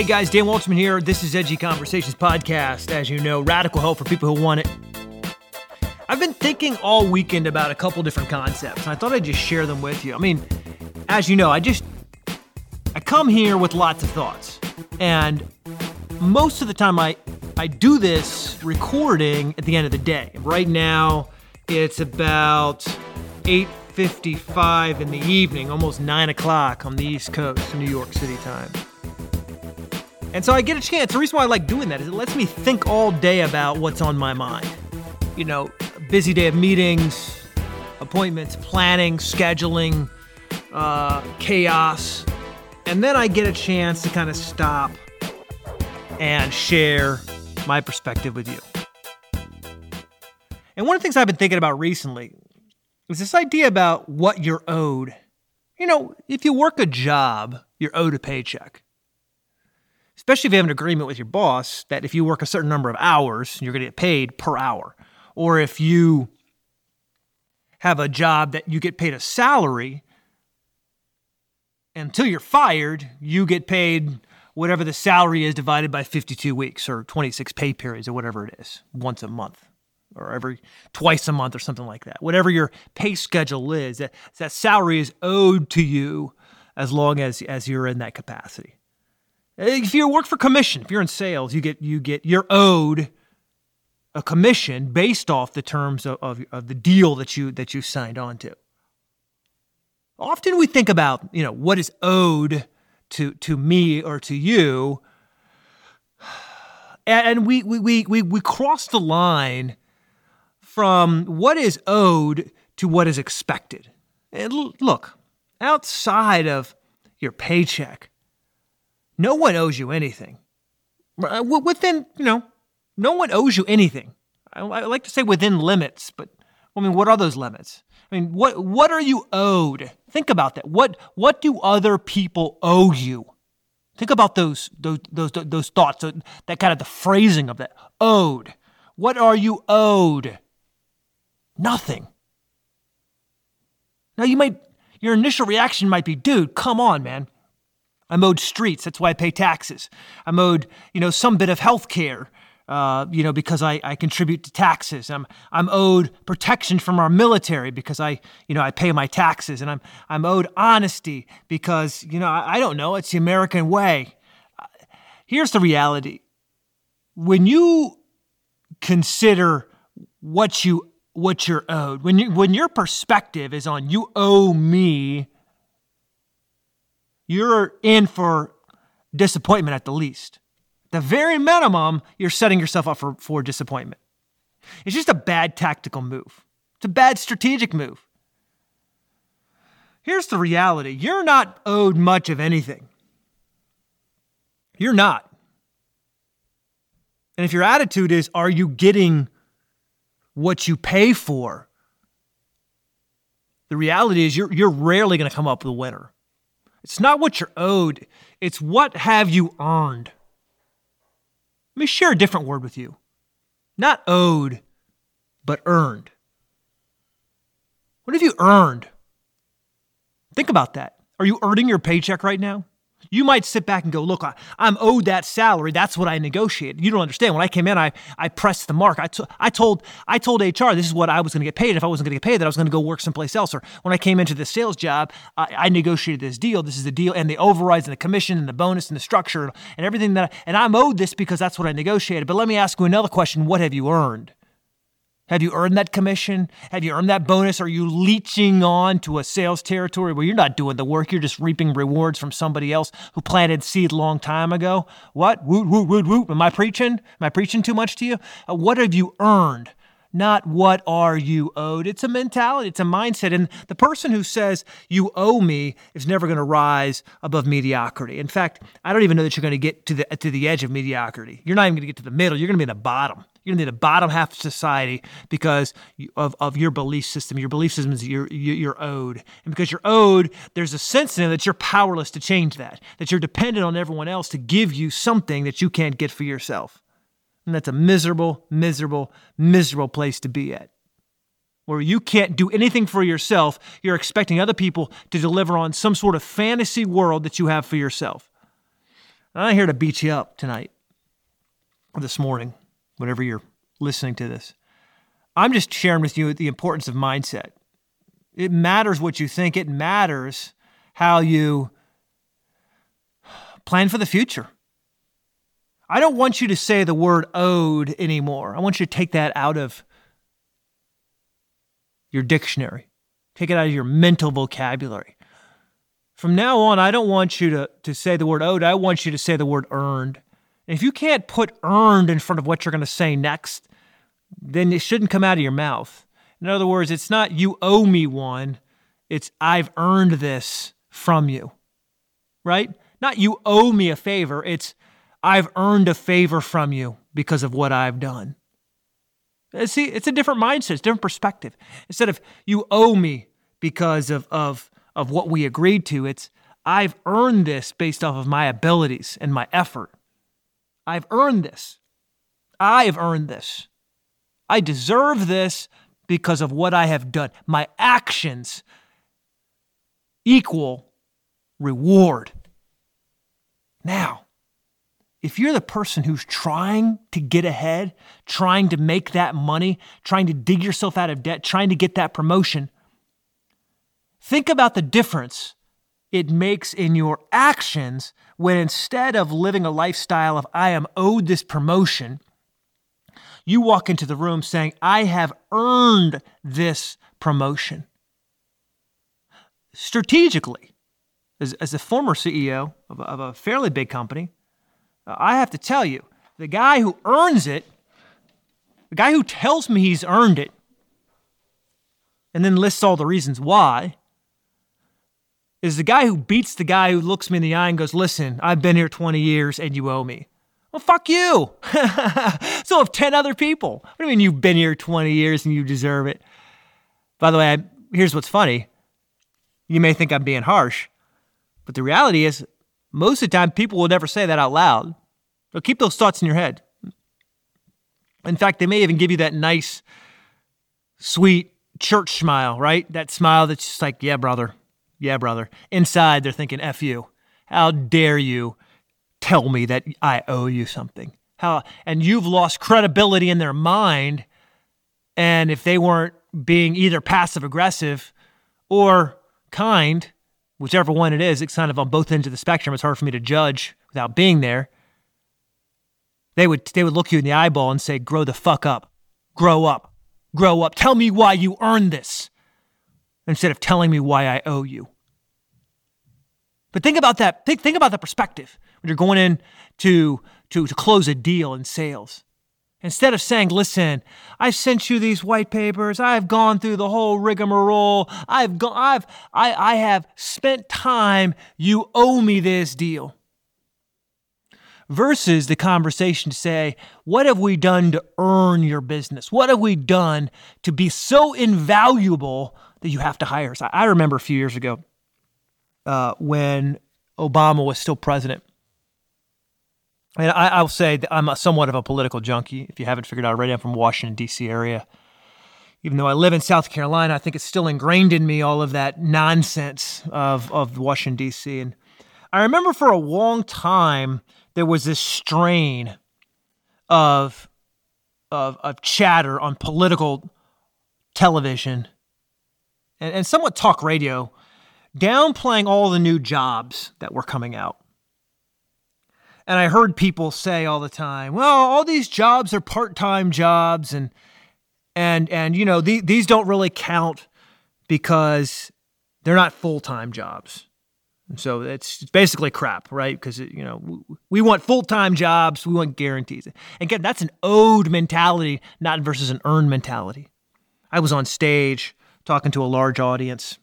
Hey guys, Dan Waldschmidt here. This is Edgy Conversations Podcast. As you know, radical help for people who want it. I've been thinking all weekend about a couple different concepts, and I thought I'd just share them with you. I mean, as you know, I just I come here with lots of thoughts, and most of the time I I do this recording at the end of the day. Right now, it's about 8:55 in the evening, almost nine o'clock on the East Coast, New York City time. And so I get a chance. The reason why I like doing that is it lets me think all day about what's on my mind. You know, busy day of meetings, appointments, planning, scheduling, uh, chaos. And then I get a chance to kind of stop and share my perspective with you. And one of the things I've been thinking about recently is this idea about what you're owed. You know, if you work a job, you're owed a paycheck especially if you have an agreement with your boss that if you work a certain number of hours, you're going to get paid per hour. Or if you have a job that you get paid a salary, until you're fired, you get paid whatever the salary is divided by 52 weeks or 26 pay periods or whatever it is, once a month or every twice a month or something like that. Whatever your pay schedule is, that, that salary is owed to you as long as, as you're in that capacity. Eh, if you work for commission, if you're in sales, you get you get you're owed a commission based off the terms of, of, of the deal that you that you signed on to. Often we think about, you know, what is owed to to me or to you. And we we we we, we cross the line from what is owed to what is expected. And look, outside of your paycheck, no one owes you anything. Within, you know, no one owes you anything. I, like to say within limits, but I mean, what are those limits? I mean, what what are you owed? Think about that. What what do other people owe you? Think about those those those those thoughts. Uh, that kind of the phrasing of that. Owed. What are you owed? Nothing. Now you might your initial reaction might be, dude, come on, man. I'm owed streets. That's why I pay taxes. I'm owed, you know, some bit of health care, uh, you know, because I, I contribute to taxes. I'm, I'm owed protection from our military because I, you know, I pay my taxes. And I'm, I'm owed honesty because, you know, I, I don't know, it's the American way. Here's the reality. When you consider what you what you're owed, when you when your perspective is on you owe me you're in for disappointment at the least. The very minimum, you're setting yourself up for, for disappointment. It's just a bad tactical move. It's a bad strategic move. Here's the reality you're not owed much of anything. You're not. And if your attitude is, are you getting what you pay for? The reality is, you're, you're rarely going to come up with a winner. It's not what you're owed, it's what have you earned. Let me share a different word with you. Not owed, but earned. What have you earned? Think about that. Are you earning your paycheck right now? You might sit back and go, look, I, am owed that salary. That's what I negotiated. You don't understand. When I came in, I, I pressed the mark. I, t- I told I told HR this is what I was going to get paid. If I wasn't going to get paid, that I was going to go work someplace else. Or when I came into the sales job, I, I, negotiated this deal. This is the deal, and the overrides and the commission and the bonus and the structure and everything that. I, and I'm owed this because that's what I negotiated. But let me ask you another question: What have you earned? Have you earned that commission? Have you earned that bonus? Are you leeching on to a sales territory where you're not doing the work? You're just reaping rewards from somebody else who planted seed a long time ago? What? Woot, woot, woot, woot. Am I preaching? Am I preaching too much to you? Uh, what have you earned? Not what are you owed. It's a mentality, it's a mindset. And the person who says you owe me is never going to rise above mediocrity. In fact, I don't even know that you're going to get to the to the edge of mediocrity. You're not even going to get to the middle. You're going to be in the bottom. You're going to be the bottom half of society because of, of your belief system. Your belief system is you're, you're owed. And because you're owed, there's a sense in it that you're powerless to change that, that you're dependent on everyone else to give you something that you can't get for yourself. And that's a miserable, miserable, miserable place to be at. Where you can't do anything for yourself, you're expecting other people to deliver on some sort of fantasy world that you have for yourself. I'm here to beat you up tonight or this morning, whenever you're listening to this. I'm just sharing with you the importance of mindset. It matters what you think, it matters how you plan for the future. I don't want you to say the word owed anymore. I want you to take that out of your dictionary, take it out of your mental vocabulary. From now on, I don't want you to, to say the word owed. I want you to say the word earned. And if you can't put earned in front of what you're going to say next, then it shouldn't come out of your mouth. In other words, it's not you owe me one, it's I've earned this from you, right? Not you owe me a favor, it's I've earned a favor from you because of what I've done. Uh, see, it's a different mindset, it's a different perspective. Instead of you owe me because of, of, of what we agreed to, it's I've earned this based off of my abilities and my effort. I've earned this. I've earned this. I deserve this because of what I have done. My actions equal reward. Now, if you're the person who's trying to get ahead, trying to make that money, trying to dig yourself out of debt, trying to get that promotion, think about the difference it makes in your actions when instead of living a lifestyle of, I am owed this promotion, you walk into the room saying, I have earned this promotion. Strategically, as, as a former CEO of of a fairly big company, Uh, I have to tell you, the guy who earns it, the guy who tells me he's earned it, and then lists all the reasons why, is the guy who beats the guy who looks me in the eye and goes, Listen, I've been here 20 years and you owe me. Well, fuck you. so have 10 other people. What do you mean you've been here 20 years and you deserve it? By the way, I, here's what's funny. You may think I'm being harsh, but the reality is, most of the time, people will never say that out loud. They'll keep those thoughts in your head. In fact, they may even give you that nice, sweet church smile, right? That smile that's just like, yeah, brother. Yeah, brother. Inside, they're thinking, F you. How dare you tell me that I owe you something? How, and you've lost credibility in their mind. And if they weren't being either passive aggressive or kind, whichever one it is, it's kind of on both ends of the spectrum. It's hard for me to judge without being there. They would they would look you in the eyeball and say, "Grow the fuck up, grow up, grow up. Tell me why you earned this." Instead of telling me why I owe you. But think about that. Think, think about the perspective when you're going in to, to, to close a deal in sales. Instead of saying, listen, I've sent you these white papers. I've gone through the whole rigmarole. I've gone, I've, I, I have spent time. You owe me this deal. Versus the conversation to say, what have we done to earn your business? What have we done to be so invaluable that you have to hire us? I remember a few years ago uh, when Obama was still president and I, will say that I'm somewhat of a political junkie. If you haven't figured out already, I'm from Washington D.C. area. Even though I live in South Carolina, I think it's still ingrained in me all of that nonsense of of Washington D.C. And I remember for a long time there was this strain of of of chatter on political television and, and somewhat talk radio, downplaying all the new jobs that were coming out and I heard people say all the time, well, all these jobs are part-time jobs and and and you know, the, these don't really count because they're not full-time jobs. And so it's, it's basically crap, right? Because you know we want full-time jobs, we want guarantees. And again, that's an owed mentality, not versus an earned mentality. I was on stage talking to a large audience,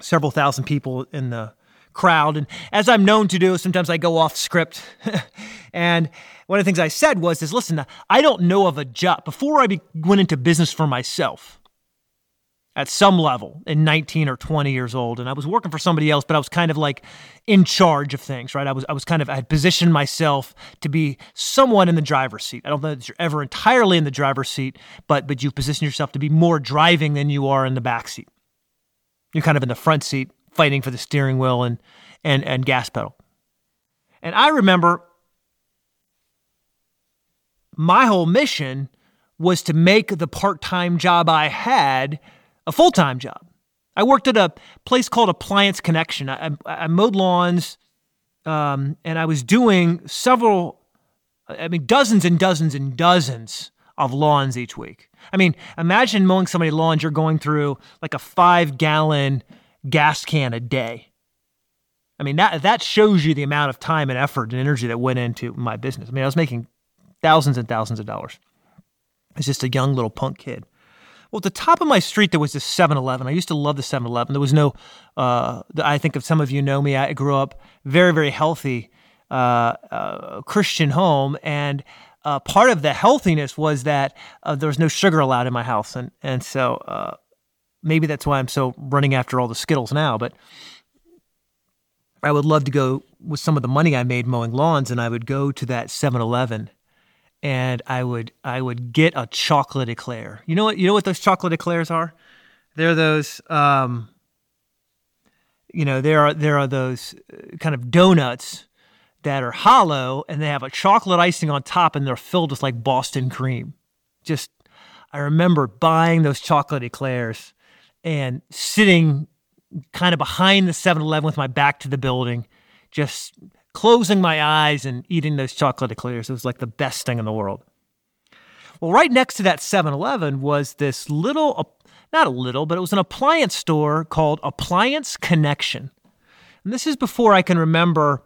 several thousand people in the crowd. And as I'm known to do, sometimes I go off script. and one of the things I said was, is listen, I don't know of a job. Before I be, went into business for myself, at some level in 19 or 20 years old and I was working for somebody else but I was kind of like in charge of things right I was I was kind of I had positioned myself to be someone in the driver's seat I don't know that you're ever entirely in the driver's seat but but you position yourself to be more driving than you are in the back seat you're kind of in the front seat fighting for the steering wheel and and and gas pedal and I remember my whole mission was to make the part-time job I had a full time job. I worked at a place called Appliance Connection. I, I, I mowed lawns, um, and I was doing several, I mean, dozens and dozens and dozens of lawns each week. I mean, imagine mowing somebody's lawns, you're going through like a five gallon gas can a day. I mean, that, that shows you the amount of time and effort and energy that went into my business. I mean, I was making thousands and thousands of dollars. As just a young little punk kid. Well, at the top of my street, there was this 7 Eleven. I used to love the 7 Eleven. There was no, uh, I think if some of you know me, I grew up very, very healthy uh, uh, Christian home. And uh, part of the healthiness was that uh, there was no sugar allowed in my house. And, and so uh, maybe that's why I'm so running after all the Skittles now. But I would love to go with some of the money I made mowing lawns, and I would go to that 7 Eleven and I would I would get a chocolate eclair. You know what you know what those chocolate eclairs are? They're those um, you know there are there are those uh, kind of donuts that are hollow and they have a chocolate icing on top and they're filled with like Boston cream. Just I remember buying those chocolate eclairs and sitting kind of behind the 7-Eleven with my back to the building just closing my eyes and eating those chocolate eclairs. It was like the best thing in the world. Well, right next to that 7 Eleven was this little, not a little, but it was an appliance store called Appliance Connection. And this is before I can remember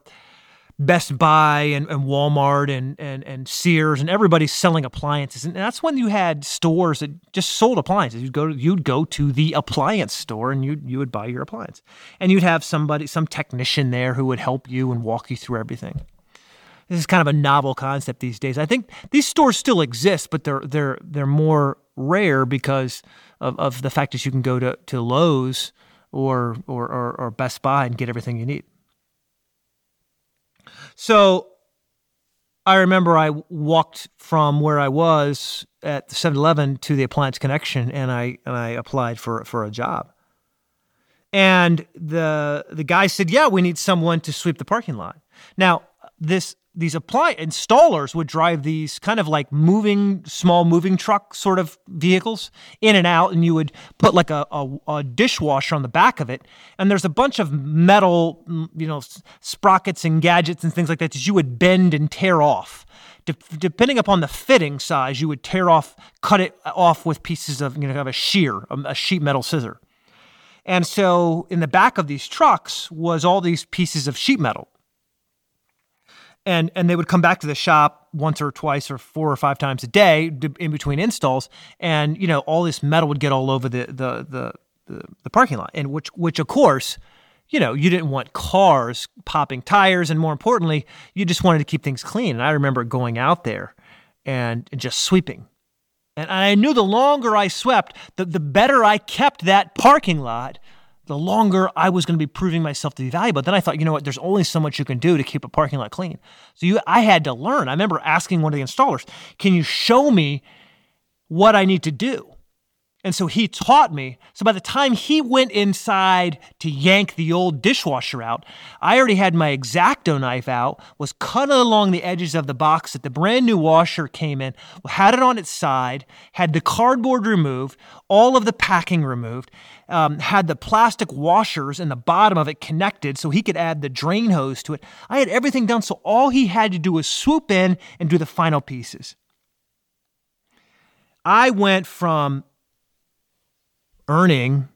Best Buy and, and Walmart and, and, and Sears and everybody's selling appliances. And that's when you had stores that just sold appliances. You'd go to, you'd go to the appliance store and you you would buy your appliance. And you'd have somebody, some technician there who would help you and walk you through everything. This is kind of a novel concept these days. I think these stores still exist, but they're they're they're more rare because of, of the fact that you can go to, to Lowe's or, or, or, or Best Buy and get everything you need. So I remember I walked from where I was at the 7-Eleven to the Appliance Connection and I and I applied for for a job. And the the guy said, "Yeah, we need someone to sweep the parking lot." Now, this these apply installers would drive these kind of like moving small moving truck sort of vehicles in and out and you would put like a, a, a, dishwasher on the back of it. And there's a bunch of metal mm, you know sprockets and gadgets and things like that that you would bend and tear off. De- depending upon the fitting size you would tear off cut it off with pieces of you know of a shear a sheet metal scissor. And so in the back of these trucks was all these pieces of sheet metal and and they would come back to the shop once or twice or four or five times a day in between installs and you know all this metal would get all over the the the the, the parking lot and which which of course you know you didn't want cars popping tires and more importantly you just wanted to keep things clean and i remember going out there and, and just sweeping. And i knew the longer i swept the, the better i kept that parking lot the longer I was going to be proving myself to be valuable. Then I thought, you know what? There's only so much you can do to keep a parking lot clean. So you, I had to learn. I remember asking one of the installers, "Can you show me what I need to do?" And so he taught me. So by the time he went inside to yank the old dishwasher out, I already had my X-Acto knife out, was cutting along the edges of the box that the brand new washer came in, had it on its side, had the cardboard removed, all of the packing removed, um, had the plastic washers in the bottom of it connected so he could add the drain hose to it. I had everything done, so all he had to do was swoop in and do the final pieces. I went from earning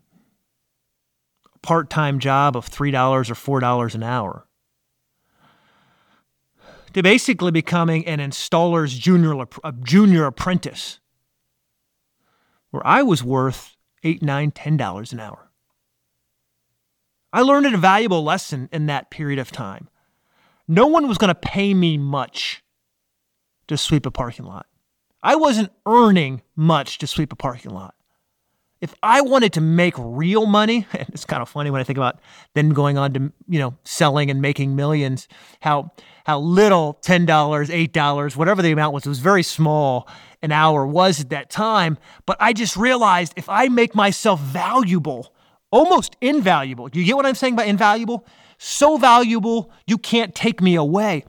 a part time job of $3 or $4 an hour to basically becoming an installer's junior, junior apprentice, where I was worth eight, nine, ten dollars an hour. I learned a valuable lesson in that period of time. No one was going to pay me much to sweep a parking lot. I wasn't earning much to sweep a parking lot. If I wanted to make real money, and it's kind of funny when I think about then going on to, you know, selling and making millions, how how little $10, $8, whatever the amount was, it was very small an hour was at that time, but I just realized if I make myself valuable, almost invaluable. Do you get what I'm saying by invaluable? So valuable you can't take me away.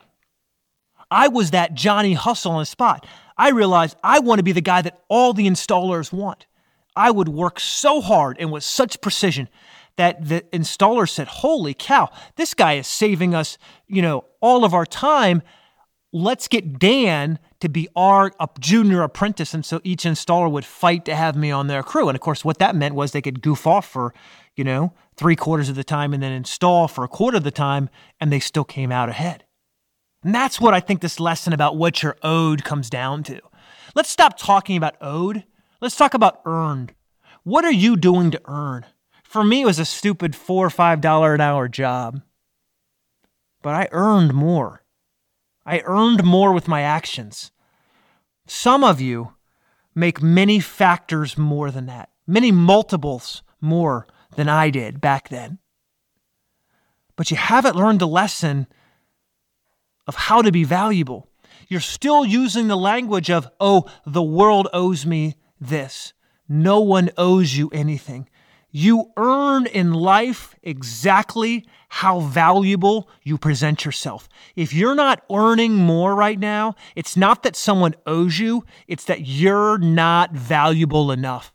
I was that Johnny hustle on the spot. I realized I want to be the guy that all the installers want. I would work so hard and with such precision that the installer said, Holy cow, this guy is saving us, you know, all of our time. Let's get Dan to be our junior apprentice. And so each installer would fight to have me on their crew. And of course, what that meant was they could goof off for, you know, three quarters of the time and then install for a quarter of the time, and they still came out ahead. And that's what I think this lesson about what you're owed comes down to. Let's stop talking about owed. Let's talk about earned. What are you doing to earn? For me, it was a stupid four or five dollar an hour job. But I earned more. I earned more with my actions. Some of you make many factors more than that, many multiples more than I did back then. But you haven't learned the lesson of how to be valuable. You're still using the language of, oh, the world owes me this. No one owes you anything. You earn in life exactly how valuable you present yourself. If you're not earning more right now, it's not that someone owes you, it's that you're not valuable enough.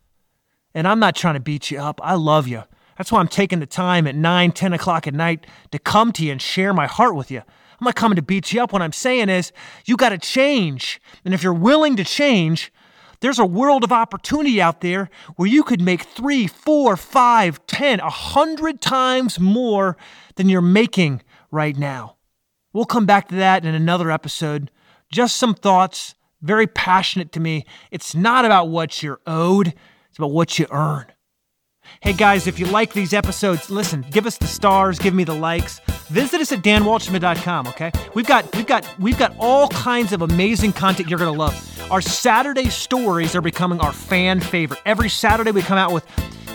And I'm not trying to beat you up. I love you. That's why I'm taking the time at 9, 10 o'clock at night to come to you and share my heart with you. I'm not coming to beat you up. What I'm saying is, you got to change. And if you're willing to change, there's a world of opportunity out there where you could make three, four, five, ten, a hundred times more than you're making right now. We'll come back to that in another episode. Just some thoughts, very passionate to me. It's not about what you're owed, it's about what you earn. Hey guys, if you like these episodes, listen, give us the stars, give me the likes. Visit us at danwaldschmidt.com, okay? We've got we've got we've got all kinds of amazing content you're gonna love. Our Saturday stories are becoming our fan favorite. Every Saturday we come out with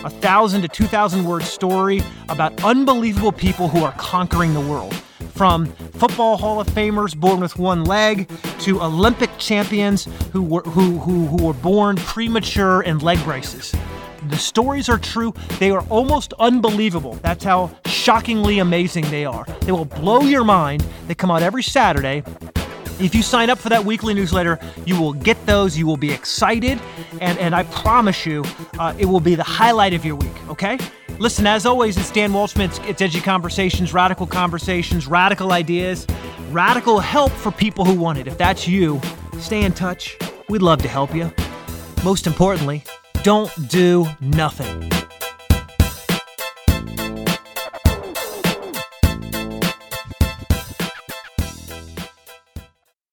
a thousand to two thousand word story about unbelievable people who are conquering the world. From football Hall of Famers born with one leg to Olympic champions who were who who, who were born premature in leg braces. The stories are true. They are almost unbelievable. That's how shockingly amazing they are. They will blow your mind. They come out every Saturday. If you sign up for that weekly newsletter, you will get those. You will be excited. And, and I promise you, uh, it will be the highlight of your week, okay? Listen, as always, it's Dan Waldschmidt. It's, it's Edgy Conversations, Radical Conversations, Radical Ideas, Radical Help for people who want it. If that's you, stay in touch. We'd love to help you. Most importantly, don't do nothing.